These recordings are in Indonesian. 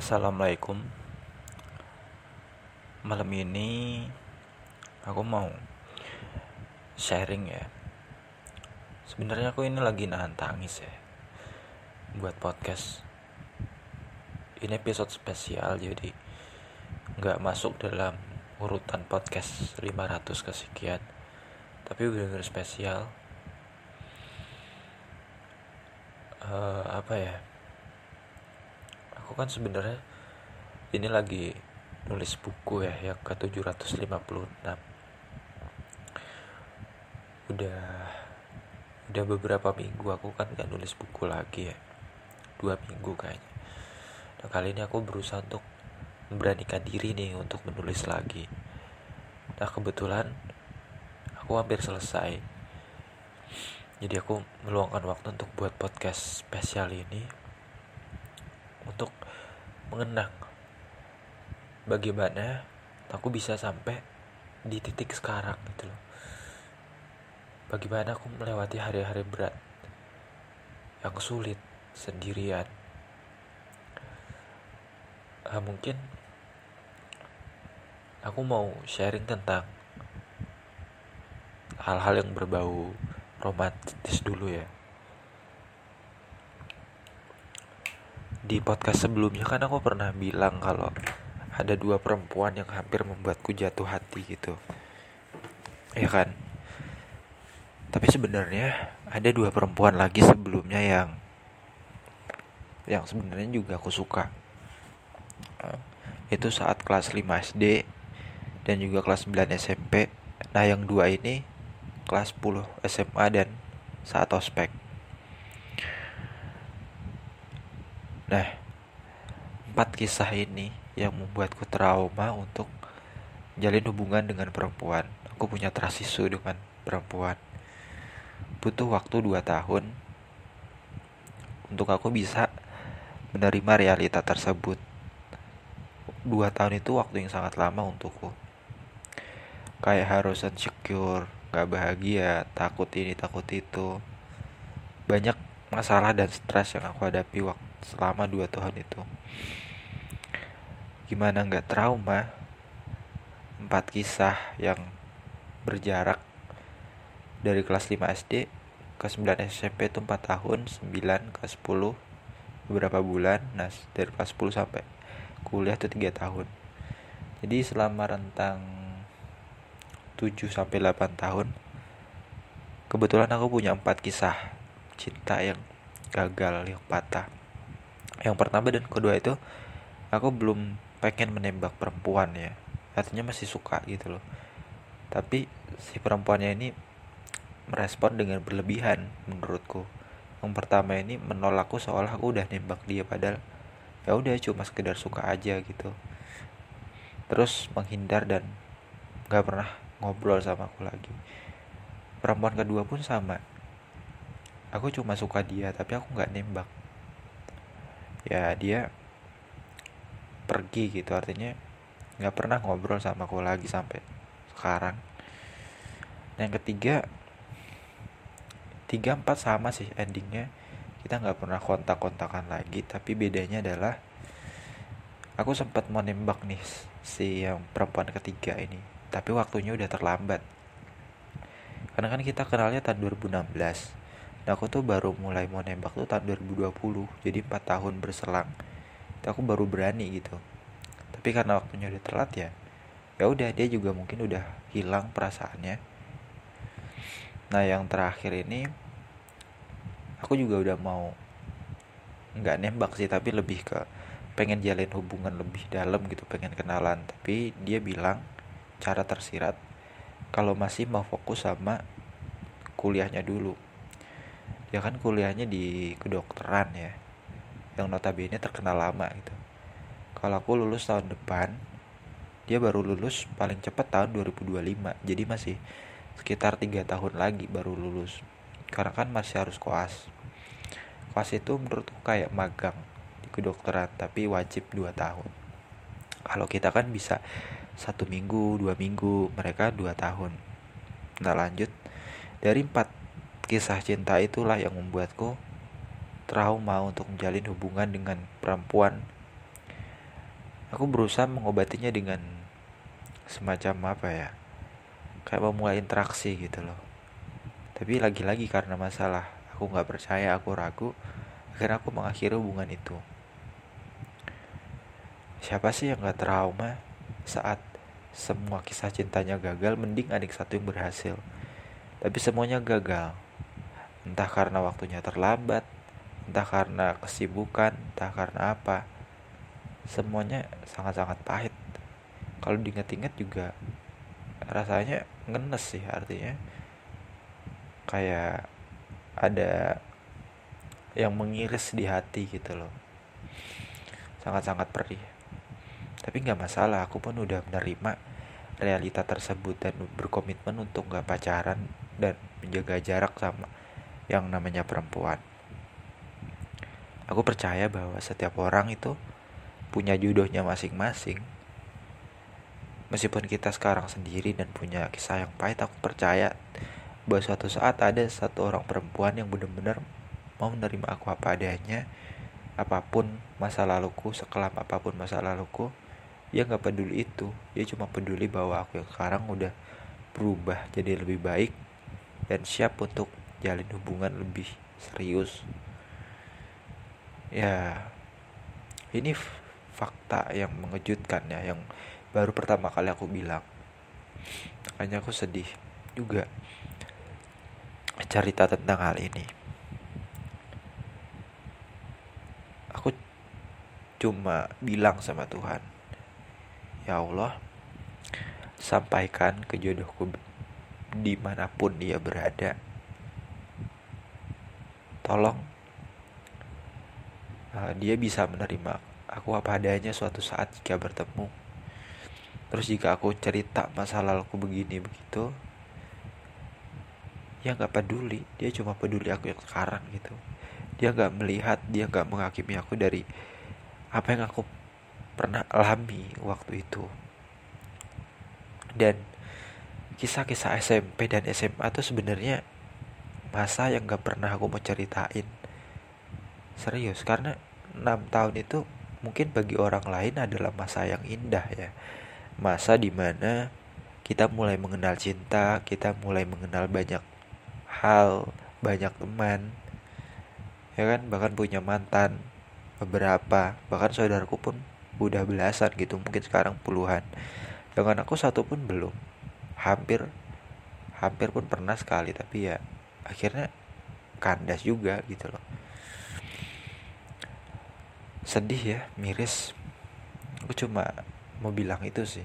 Assalamualaikum. Malam ini Aku mau Sharing ya. Sebenarnya aku ini lagi nahan tangis ya Buat podcast. Ini episode spesial jadi nggak masuk dalam urutan podcast 500 kesekian. Tapi benar-benar spesial. Uh, Apa ya kan sebenarnya ini lagi nulis buku ya yang ke 756 udah udah beberapa minggu aku kan gak nulis buku lagi ya. Dua minggu kayaknya. Nah kali ini aku berusaha untuk memberanikan diri nih untuk menulis lagi. Nah kebetulan aku hampir selesai. Jadi aku meluangkan waktu untuk buat podcast spesial ini untuk mengenang bagaimana aku bisa sampai di titik sekarang gitu loh. Bagaimana aku melewati hari-hari berat yang sulit sendirian. Uh, mungkin aku mau sharing tentang hal-hal yang berbau romantis dulu ya di podcast sebelumnya kan aku pernah bilang kalau ada dua perempuan yang hampir membuatku jatuh hati gitu. Ya kan? Tapi sebenarnya ada dua perempuan lagi sebelumnya yang yang sebenarnya juga aku suka. Itu saat kelas 5 SD dan juga kelas 9 SMP nah yang dua ini kelas 10 SMA dan saat ospek Nah, empat kisah ini yang membuatku trauma untuk jalin hubungan dengan perempuan. Aku punya trust issue dengan perempuan. Butuh waktu dua tahun untuk aku bisa menerima realita tersebut. Dua tahun itu waktu yang sangat lama untukku. Kayak harus insecure, gak bahagia, takut ini, takut itu. Banyak masalah dan stres yang aku hadapi waktu selama dua tahun itu. Gimana nggak trauma? Empat kisah yang berjarak dari kelas 5 SD ke 9 SMP itu 4 tahun 9 ke 10 beberapa bulan. Nah dari kelas 10 sampai kuliah itu 3 tahun. Jadi selama rentang 7 sampai 8 tahun kebetulan aku punya empat kisah cinta yang gagal yang patah yang pertama dan kedua itu aku belum pengen menembak perempuan ya. Artinya masih suka gitu loh. Tapi si perempuannya ini merespon dengan berlebihan menurutku. Yang pertama ini menolakku seolah aku udah nembak dia padahal ya udah cuma sekedar suka aja gitu. Terus menghindar dan gak pernah ngobrol sama aku lagi. Perempuan kedua pun sama. Aku cuma suka dia tapi aku nggak nembak ya dia pergi gitu artinya nggak pernah ngobrol sama aku lagi sampai sekarang. Yang ketiga tiga empat sama sih endingnya. Kita nggak pernah kontak-kontakan lagi tapi bedanya adalah aku sempat mau nembak nih si yang perempuan ketiga ini tapi waktunya udah terlambat. Karena kan kita kenalnya tahun 2016 Aku tuh baru mulai mau nembak tuh tahun 2020 Jadi 4 tahun berselang. Itu aku baru berani gitu. Tapi karena waktunya udah telat ya ya udah dia juga mungkin udah hilang perasaannya. Nah yang terakhir ini Aku juga udah mau nggak nembak sih tapi lebih ke pengen jalin hubungan lebih dalam gitu pengen kenalan. Tapi dia bilang cara tersirat kalau masih mau fokus sama kuliahnya dulu ya kan kuliahnya di kedokteran ya yang notabene terkenal lama gitu. Kalau aku lulus tahun depan dia baru lulus paling cepat tahun 2025 jadi masih sekitar tiga tahun lagi baru lulus. Karena kan masih harus koas. Koas itu menurutku kayak magang di kedokteran tapi wajib 2 tahun. Kalau kita kan bisa satu minggu dua minggu mereka dua tahun. Nah lanjut. Dari empat Kisah cinta itulah yang membuatku trauma untuk menjalin hubungan dengan perempuan. Aku berusaha mengobatinya dengan semacam apa ya kayak memulai interaksi gitu loh. Tapi lagi-lagi karena masalah aku nggak percaya aku ragu akhirnya aku mengakhiri hubungan itu. Siapa sih yang nggak trauma saat semua kisah cintanya gagal? Mending adik satu yang berhasil. Tapi semuanya gagal entah karena waktunya terlambat entah karena kesibukan entah karena apa. Semuanya sangat-sangat pahit. Kalau diinget-inget juga rasanya ngenes sih artinya. Kayak ada yang mengiris di hati gitu loh. Sangat-sangat perih. Tapi nggak masalah aku pun udah menerima realita tersebut dan berkomitmen untuk nggak pacaran dan menjaga jarak sama yang namanya perempuan. Aku percaya bahwa setiap orang itu punya jodohnya masing-masing. Meskipun kita sekarang sendiri dan punya kisah yang pahit aku percaya bahwa suatu saat ada satu orang perempuan yang benar-benar mau menerima aku apa adanya apa pun masa laluku sekelam apa pun masa laluku dia nggak peduli itu. Dia cuma peduli bahwa aku yang sekarang udah berubah jadi lebih baik dan siap untuk jalin hubungan lebih serius. Ya ini fakta yang mengejutkan ya yang baru pertama kali aku bilang. Makanya aku sedih juga cerita tentang hal ini. Aku cuma bilang sama Tuhan ya Allah sampaikan ke jodohku di mana pun dia berada tolong. Uh, dia bisa menerima aku apa adanya suatu saat jika bertemu. Terus jika aku cerita masa laluku begini begitu ya nggak peduli. Dia cuma peduli aku yang sekarang gitu. Dia nggak melihat dia nggak menghakimi aku dari apa yang aku pernah alami waktu itu. Dan kisah-kisah SMP dan SMA tuh sebenarnya masa yang gak pernah aku mau ceritain. Serius karena enam tahun itu mungkin bagi orang lain adalah masa yang indah ya. Masa di mana kita mulai mengenal cinta, kita mulai mengenal banyak hal, banyak teman, ya kan, bahkan punya mantan beberapa, bahkan saudaraku pun udah belasan gitu, mungkin sekarang puluhan. Dengan aku satu pun belum, hampir, hampir pun pernah sekali, tapi ya akhirnya kandas juga gitu loh. Sedih ya, miris. Aku cuma mau bilang itu sih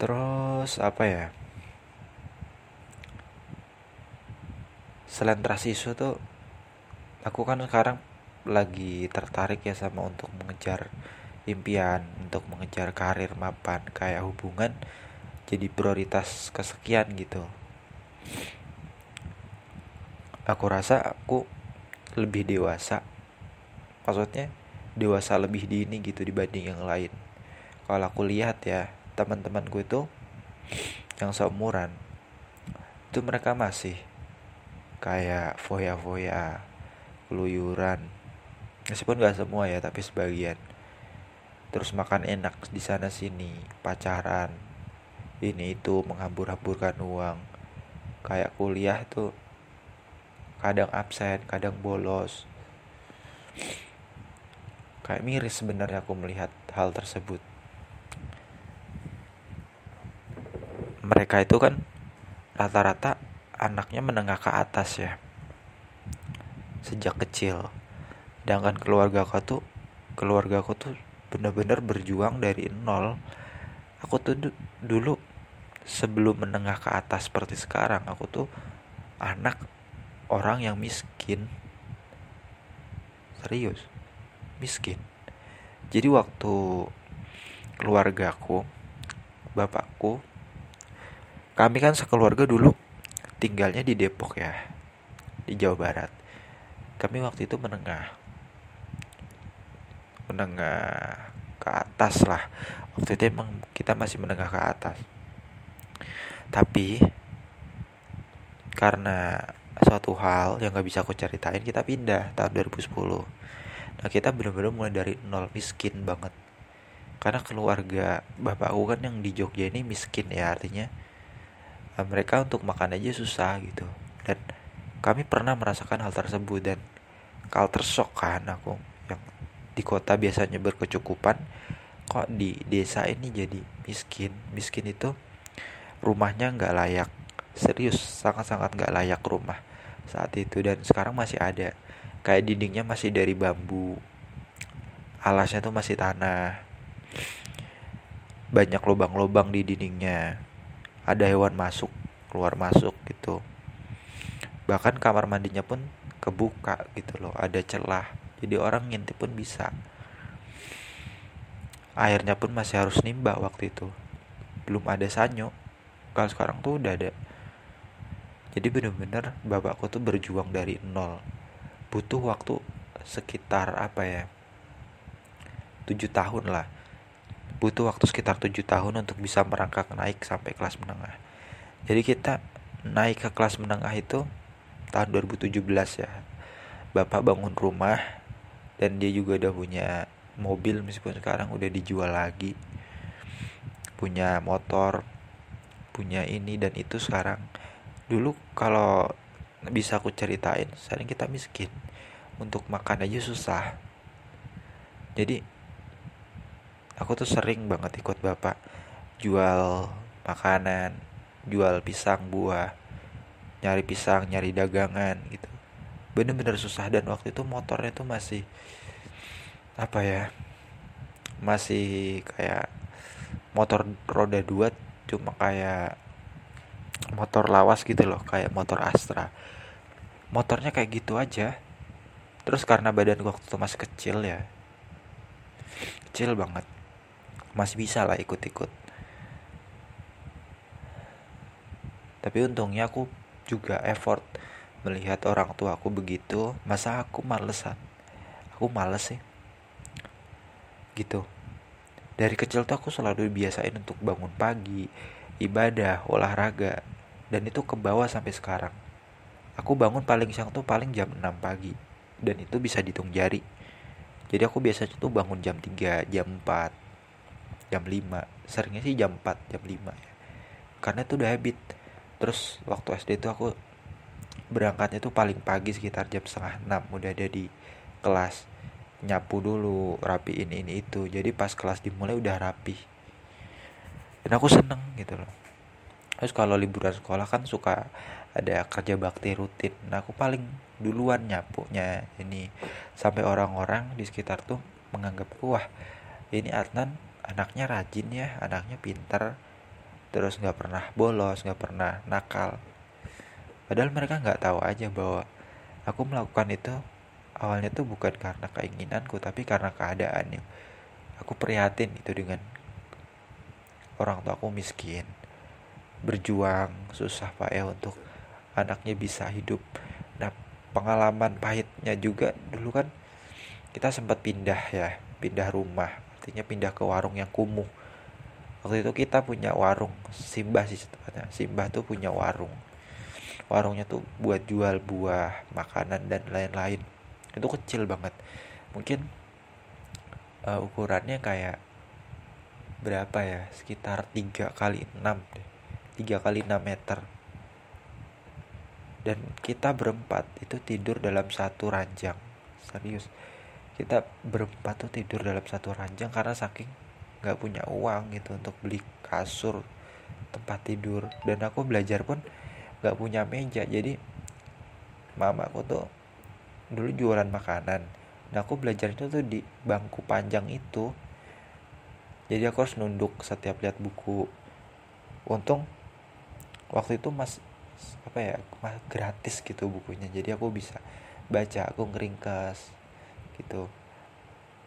terus apa ya selain trust isu tuh aku kan sekarang lagi tertarik ya sama untuk mengejar impian untuk mengejar karir mapan kayak hubungan jadi prioritas kesekian gitu aku rasa aku lebih dewasa. Maksudnya dewasa lebih dini gitu dibanding yang lain. Kalau aku lihat ya teman-temanku itu yang seumuran itu mereka masih kayak foya-foya keluyuran. Meskipun gak semua ya tapi sebagian. Terus makan enak di sana sini pacaran ini itu menghambur-hamburkan uang. Kayak kuliah tuh kadang absen kadang bolos. Kayak miris sebenarnya aku melihat hal tersebut. Mereka itu kan rata-rata anaknya menengah ke atas ya sejak kecil. Sedangkan keluarga aku tuh keluarga aku tuh benar-benar berjuang dari nol. Aku tuh dulu sebelum menengah ke atas seperti sekarang aku tuh anak orang yang miskin. Serius miskin. Jadi waktu keluargaku bapakku kami kan sekeluarga dulu tinggalnya di Depok ya di Jawa Barat. Kami waktu itu menengah menengah ke atas lah. Waktu itu emang kita masih menengah ke atas. Tapi karena suatu hal yang gak bisa aku ceritain kita pindah tahun 2010 nah, kita bener-bener mulai dari nol miskin banget. Karena keluarga bapak aku kan yang di Jogja ini miskin ya artinya uh, mereka untuk makan aja susah gitu. Dan kami pernah merasakan hal tersebut dan culture shock kan aku yang di kota biasanya berkecukupan kok di desa ini jadi miskin? Miskin itu rumahnya nggak layak serius sangat-sangat nggak layak rumah saat itu. Dan sekarang masih ada. Kayak dindingnya masih dari bambu alasnya tuh masih tanah. Banyak lubang-lubang di dindingnya. Ada hewan masuk keluar masuk gitu. Bahkan kamar mandinya pun kebuka gitu loh ada celah. Jadi orang ngintip pun bisa. Airnya pun masih harus nimba waktu itu. Belum ada sanyo. Kalau sekarang tuh udah ada jadi bener-bener bapakku tuh berjuang dari nol. Butuh waktu sekitar apa ya tujuh tahun lah. Butuh waktu sekitar tujuh tahun untuk bisa merangkak naik sampai kelas menengah. Jadi kita naik ke kelas menengah itu tahun 2017 ya. Bapak bangun rumah dan dia juga udah punya mobil meskipun sekarang udah dijual lagi. Punya motor punya ini dan itu sekarang dulu kalau bisa aku ceritain sering kita miskin. Untuk makan aja susah. Jadi aku tuh sering banget ikut bapak. Jual makanan jual pisang buah nyari pisang nyari dagangan gitu. Bener-bener susah dan waktu itu motornya tuh masih apa ya masih kayak motor roda dua cuma kayak motor lawas gitu loh kayak motor Astra. Motornya kayak gitu aja. Terus karena badan waktu itu masih kecil ya kecil banget. Masih bisa lah ikut-ikut. Tapi untungnya aku juga effort melihat orang tua aku begitu masa aku malesan? Aku males sih. Gitu. Dari kecil tuh aku selalu biasain untuk bangun pagi ibadah olahraga dan itu ke bawah sampai sekarang. Aku bangun paling siang tuh paling jam 6 pagi dan itu bisa dihitung jari. Jadi aku biasanya tuh bangun jam 3 jam 4 jam 5 seringnya sih jam 4 jam 5 ya. Karena itu udah habit. Terus waktu SD itu aku berangkatnya tuh paling pagi sekitar jam setengah 6 udah ada di kelas. Nyapu dulu rapiin ini itu. Jadi pas kelas dimulai udah rapi dan aku seneng gitu loh. Terus kalau liburan sekolah kan suka ada kerja bakti rutin. Nah aku paling duluan nyapunya ini. Sampai orang-orang di sekitar tuh menganggap wah ini Adnan anaknya rajin ya anaknya pinter. Terus nggak pernah bolos nggak pernah nakal. Padahal mereka nggak tahu aja bahwa aku melakukan itu awalnya tuh bukan karena keinginanku tapi karena keadaannya. Aku prihatin itu dengan orang tua aku miskin. Berjuang susah pak ya untuk anaknya bisa hidup. Nah pengalaman pahitnya juga dulu kan kita sempat pindah ya pindah rumah. Artinya pindah ke warung yang kumuh. Waktu itu kita punya warung Simbah sih tepatnya. Simbah tuh punya warung. Warungnya tuh buat jual buah makanan dan lain-lain. Itu kecil banget. Mungkin uh, ukurannya kayak berapa ya? Sekitar 3 kali 6 deh. 3 kali 6 meter. Dan kita berempat itu tidur dalam satu ranjang. Serius. Kita berempat tuh tidur dalam satu ranjang karena saking nggak punya uang gitu untuk beli kasur tempat tidur. Dan aku belajar pun nggak punya meja. Jadi mamaku tuh dulu jualan makanan. Nah aku belajar itu tuh di bangku panjang itu jadi aku harus nunduk setiap lihat buku. Untung waktu itu mas apa ya mas gratis gitu bukunya. Jadi aku bisa baca aku ngeringkes gitu.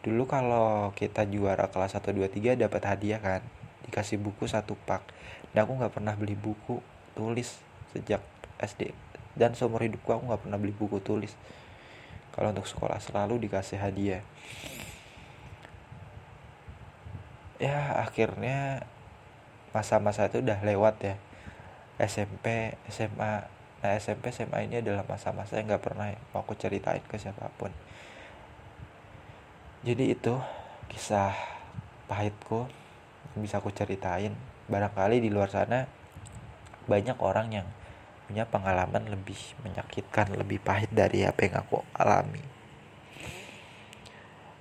Dulu kalau kita juara kelas 1 2 3 dapat hadiah kan dikasih buku satu pak. Dan aku nggak pernah beli buku tulis sejak SD dan seumur hidupku aku nggak pernah beli buku tulis. Kalau untuk sekolah selalu dikasih hadiah ya akhirnya masa-masa itu udah lewat ya. SMP SMA nah SMP SMA ini adalah masa-masa yang nggak pernah mau aku ceritain ke siapa pun. Jadi itu kisah pahitku bisa aku ceritain. Barangkali di luar sana banyak orang yang punya pengalaman lebih menyakitkan lebih pahit dari apa yang aku alami.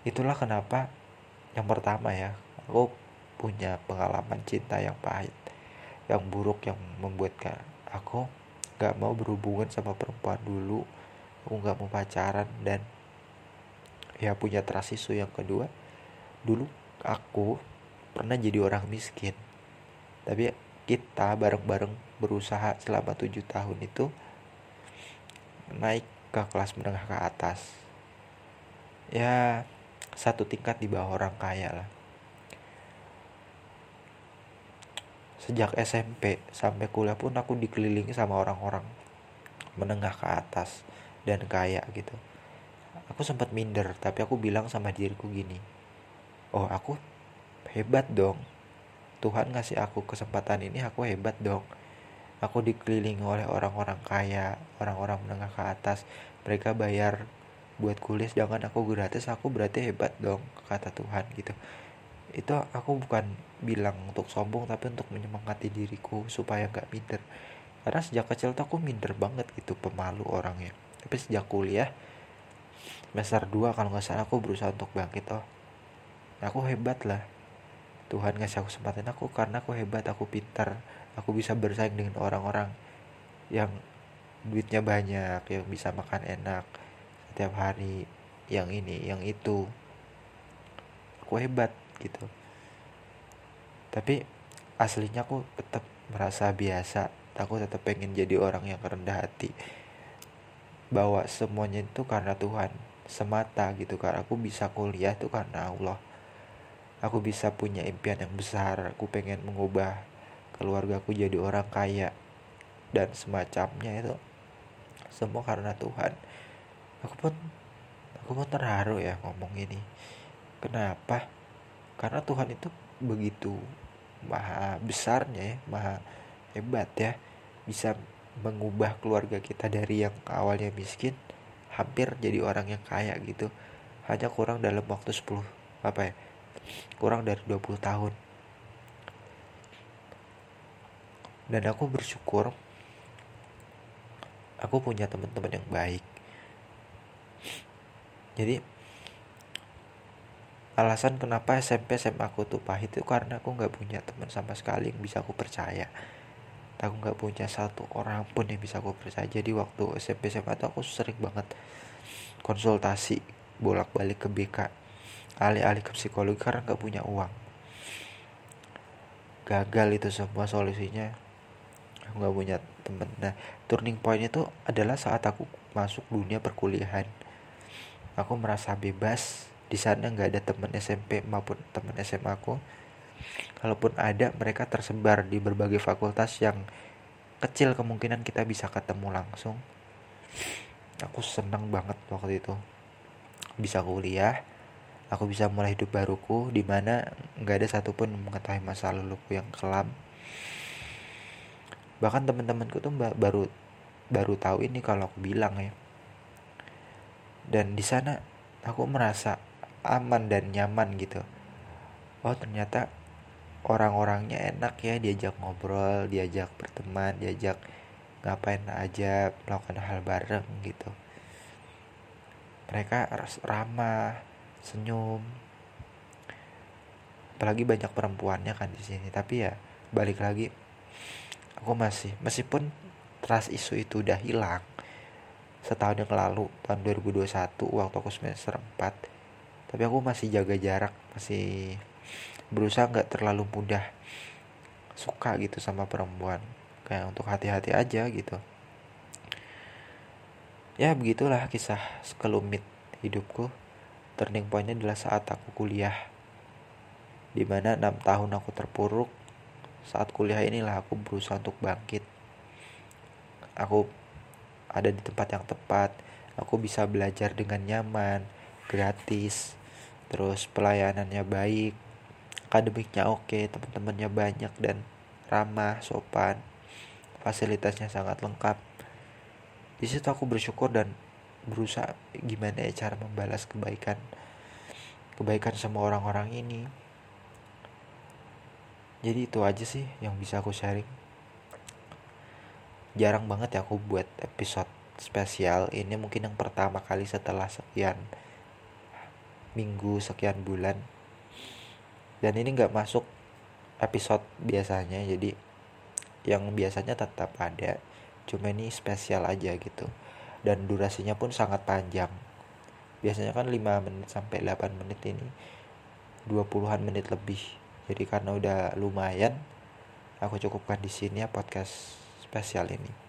Itulah kenapa yang pertama ya aku punya pengalaman cinta yang pahit yang buruk yang membuat aku gak mau berhubungan sama perempuan dulu aku gak mau pacaran. Dan ya punya trust issue yang kedua dulu aku pernah jadi orang miskin. Tapi kita bareng-bareng berusaha selama tujuh tahun itu naik ke kelas menengah ke atas. Ya satu tingkat di bawah orang kaya lah sejak SMP sampai kuliah pun aku dikelilingi sama orang-orang menengah ke atas dan kaya gitu. Aku sempat minder tapi aku bilang sama diriku gini oh aku hebat dong. Tuhan ngasih aku kesempatan ini aku hebat dong. Aku dikelilingi oleh orang-orang kaya orang-orang menengah ke atas. Mereka bayar buat kuliah jangan aku gratis aku berarti hebat dong kata Tuhan gitu itu aku bukan bilang untuk sombong tapi untuk menyemangati diriku supaya nggak minder. Karena sejak kecil tuh aku minder banget gitu pemalu orangnya. Tapi sejak kuliah semester 2 kalau nggak salah aku berusaha untuk bangkit oh. Aku hebat lah. Tuhan ngasih aku kesempatan aku karena aku hebat aku pintar aku bisa bersaing dengan orang-orang yang duitnya banyak yang bisa makan enak setiap hari yang ini yang itu. Aku hebat gitu. Tapi aslinya aku tetap merasa biasa. Aku tetap pengen jadi orang yang rendah hati. Bahwa semuanya itu karena Tuhan semata gitu kan aku bisa kuliah itu karena Allah. Aku bisa punya impian yang besar. Aku pengen mengubah keluarga aku jadi orang kaya dan semacamnya itu. Semua karena Tuhan. Aku pun aku pun terharu ya ngomong ini. Kenapa karena Tuhan itu begitu maha besarnya ya maha hebat ya bisa mengubah keluarga kita dari yang awalnya miskin hampir jadi orang yang kaya gitu. Hanya kurang dalam waktu 10 apa ya kurang dari 20 tahun. Dan aku bersyukur aku punya teman-teman yang baik. Jadi alasan kenapa SMP SMA aku tuh pahit itu karena aku nggak punya teman sama sekali yang bisa aku percaya. Aku nggak punya satu orang pun yang bisa aku percaya. Jadi waktu SMP SMA tuh aku sering banget konsultasi bolak-balik ke BK alih-alih ke psikologi karena nggak punya uang. Gagal itu semua solusinya. Aku nggak punya temen nah turning point itu adalah saat aku masuk dunia perkuliahan. Aku merasa bebas di sana nggak ada temen SMP maupun temen SMA aku kalaupun ada mereka tersebar di berbagai fakultas yang kecil kemungkinan kita bisa ketemu langsung. Aku seneng banget waktu itu. Bisa kuliah aku bisa mulai hidup baruku di mana nggak ada satupun mengetahui masa laluku yang kelam. Bahkan teman-temanku tuh baru baru tahu ini kalau aku bilang ya. Dan di sana aku merasa aman dan nyaman gitu. Oh ternyata orang-orangnya enak ya diajak ngobrol diajak berteman diajak ngapain aja melakukan hal bareng gitu. Mereka ramah senyum. Apalagi banyak perempuannya kan di sini. Tapi ya balik lagi aku masih meskipun trust isu itu udah hilang setahun yang lalu tahun 2021 waktu aku semester 4 tapi aku masih jaga jarak masih berusaha nggak terlalu mudah suka gitu sama perempuan. Kayak untuk hati-hati aja gitu. Ya begitulah kisah sekelumit hidupku. Turning pointnya adalah saat aku kuliah di mana enam tahun aku terpuruk. Saat kuliah inilah aku berusaha untuk bangkit. Aku ada di tempat yang tepat. Aku bisa belajar dengan nyaman gratis terus pelayanannya baik akademiknya oke teman-temannya banyak dan ramah sopan. Fasilitasnya sangat lengkap. Di situ aku bersyukur dan berusaha gimana ya cara membalas kebaikan kebaikan sama orang-orang ini. Jadi itu aja sih yang bisa aku sharing. Jarang banget ya aku buat episode spesial ini mungkin yang pertama kali setelah sekian minggu sekian bulan. Dan ini nggak masuk episode biasanya jadi yang biasanya tetap ada cuma ini spesial aja gitu. Dan durasinya pun sangat panjang. Biasanya kan 5 menit sampai 8 menit ini 20-an menit lebih. Jadi karena udah lumayan aku cukupkan di sini ya podcast spesial ini